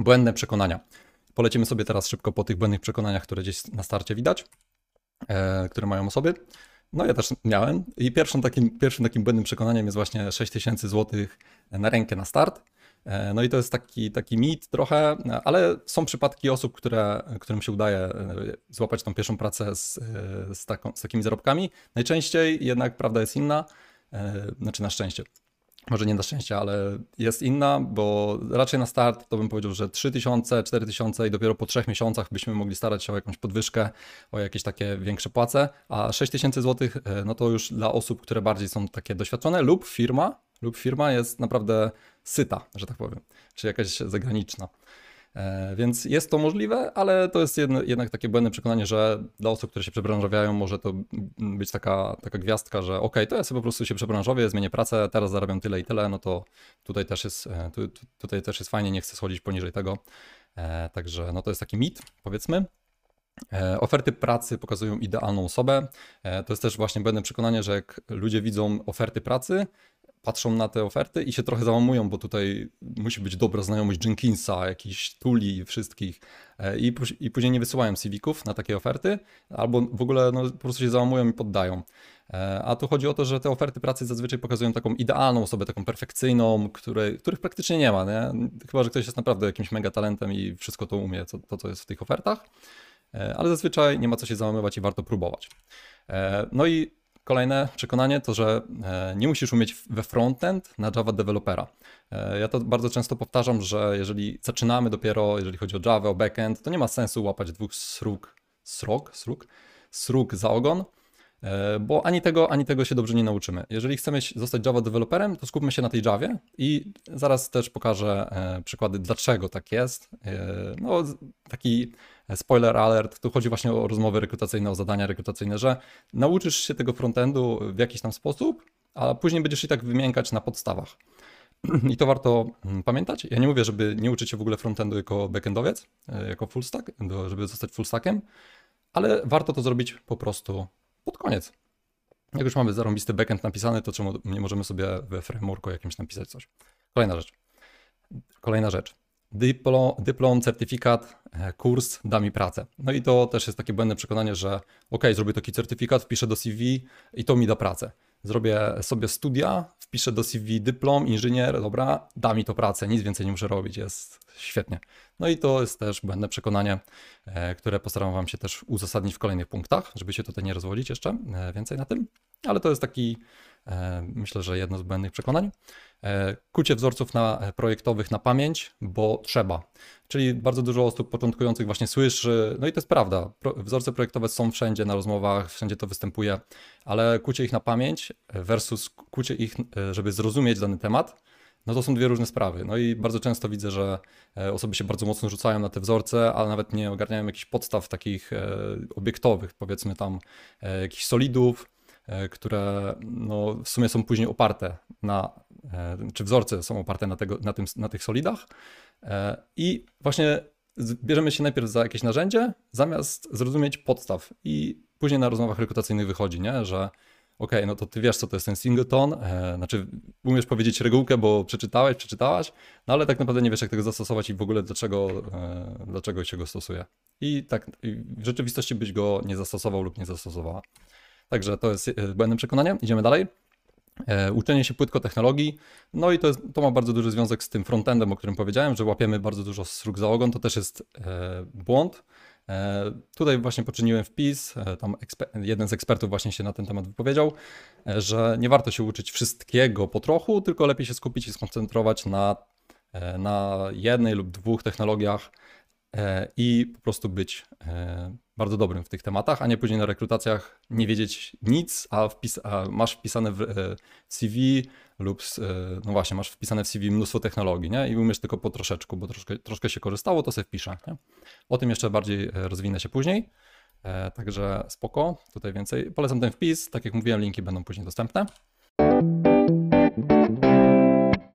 Błędne przekonania. Polecimy sobie teraz szybko po tych błędnych przekonaniach, które gdzieś na starcie widać, e, które mają osoby. No ja też miałem i pierwszym takim, pierwszym takim błędnym przekonaniem jest właśnie 6000 zł na rękę na start. E, no i to jest taki, taki mit trochę, ale są przypadki osób, które, którym się udaje e, złapać tą pierwszą pracę z, e, z, taką, z takimi zarobkami. Najczęściej jednak prawda jest inna, znaczy na szczęście. Może nie na szczęście, ale jest inna, bo raczej na start to bym powiedział, że 3000, 4000 i dopiero po trzech miesiącach byśmy mogli starać się o jakąś podwyżkę, o jakieś takie większe płace, a 6000 zł no to już dla osób, które bardziej są takie doświadczone lub firma, lub firma jest naprawdę syta, że tak powiem, czy jakaś zagraniczna. E, więc jest to możliwe, ale to jest jednak takie błędne przekonanie, że dla osób, które się przebranżawiają, może to być taka, taka gwiazdka, że ok, to ja sobie po prostu się przebranżowię, zmienię pracę, teraz zarabiam tyle i tyle, no to tutaj też jest, e, tutaj też jest fajnie, nie chcę schodzić poniżej tego. E, także no to jest taki mit, powiedzmy. Oferty pracy pokazują idealną osobę. To jest też właśnie błędne przekonanie, że jak ludzie widzą oferty pracy, patrzą na te oferty i się trochę załamują, bo tutaj musi być dobra znajomość Jenkinsa, jakichś tuli wszystkich e, i, i później nie wysyłają CV-ków na takie oferty, albo w ogóle no, po prostu się załamują i poddają. E, a tu chodzi o to, że te oferty pracy zazwyczaj pokazują taką idealną osobę, taką perfekcyjną, której, których praktycznie nie ma. Nie? Chyba, że ktoś jest naprawdę jakimś mega talentem i wszystko to umie, to, to co jest w tych ofertach. E, ale zazwyczaj nie ma co się załamywać i warto próbować. No i Kolejne przekonanie to, że e, nie musisz umieć we frontend na Java dewelopera. E, ja to bardzo często powtarzam, że jeżeli zaczynamy dopiero, jeżeli chodzi o Java, o backend, to nie ma sensu łapać dwóch srug, srog, srug, srug za ogon, bo ani tego, ani tego się dobrze nie nauczymy. Jeżeli chcemy zostać Java deweloperem, to skupmy się na tej Javie i zaraz też pokażę przykłady, dlaczego tak jest. No, taki spoiler alert, tu chodzi właśnie o rozmowy rekrutacyjne, o zadania rekrutacyjne, że nauczysz się tego frontendu w jakiś tam sposób, a później będziesz się tak wymiękać na podstawach. I to warto mm, pamiętać. Ja nie mówię, żeby nie uczyć się w ogóle frontendu jako backendowiec, e, jako full stack, żeby zostać full stackiem, ale warto to zrobić po prostu koniec. Jak już mamy zarąbisty backend napisany, to czemu nie możemy sobie we frameworku jakimś napisać coś. Kolejna rzecz. Kolejna rzecz dyplom, dyplom, certyfikat, e, kurs da mi pracę. No i to też jest takie błędne przekonanie, że ok, zrobię taki certyfikat, wpiszę do CV i to mi da pracę. Zrobię sobie studia, wpiszę do CV dyplom, inżynier, dobra, da mi to pracę, nic więcej nie muszę robić, jest świetnie. No i to jest też błędne przekonanie, e, które postaram Wam się też uzasadnić w kolejnych punktach, żeby się tutaj nie rozwodzić jeszcze e, więcej na tym, ale to jest taki, myślę, że jedno z błędnych przekonań. E, kucie wzorców na, e, projektowych na pamięć, bo trzeba. Czyli bardzo dużo osób początkujących właśnie słyszy, no i to jest prawda, wzorce projektowe są wszędzie na rozmowach, wszędzie to występuje, ale kucie ich na pamięć versus kucie ich, e, żeby zrozumieć dany temat, no to są dwie różne sprawy. No i bardzo często widzę, że osoby się bardzo mocno rzucają na te wzorce, ale nawet nie ogarniają jakichś podstaw takich obiektowych, powiedzmy tam jakichś solidów, które no, w sumie są później oparte na E, czy wzorce są oparte na, tego, na, tym, na tych solidach. E, I właśnie bierzemy się najpierw za jakieś narzędzie, zamiast zrozumieć podstaw. I później na rozmowach rekrutacyjnych wychodzi, nie? że ok, no to ty wiesz, co to jest ten singleton, e, znaczy umiesz powiedzieć regułkę, bo przeczytałeś, przeczytałaś, no ale tak naprawdę nie wiesz, jak tego zastosować i w ogóle dlaczego, e, dlaczego się go stosuje. I tak w rzeczywistości byś go nie zastosował lub nie zastosowała. Także to jest e, błędnym przekonaniem. Idziemy dalej. E, uczenie się płytko technologii, no i to, jest, to ma bardzo duży związek z tym frontendem, o którym powiedziałem, że łapiemy bardzo dużo srug za ogon, to też jest e, błąd. Tutaj właśnie poczyniłem wpis, tam jeden z ekspertów właśnie się na ten temat wypowiedział, że nie warto się uczyć wszystkiego po trochu, tylko lepiej się skupić i skoncentrować na, na jednej lub dwóch technologiach i po prostu być bardzo dobrym w tych tematach, a nie później na rekrutacjach nie wiedzieć nic, a, wpis, a masz wpisane w e, CV lub, e, no właśnie, masz wpisane w CV mnóstwo technologii, nie? I umiesz tylko po troszeczku, bo troszkę, troszkę się korzystało, to sobie wpiszę. Nie? O tym jeszcze bardziej e, rozwinę się później. Także spoko, tutaj więcej. Polecam ten wpis, tak jak mówiłem, linki będą później dostępne.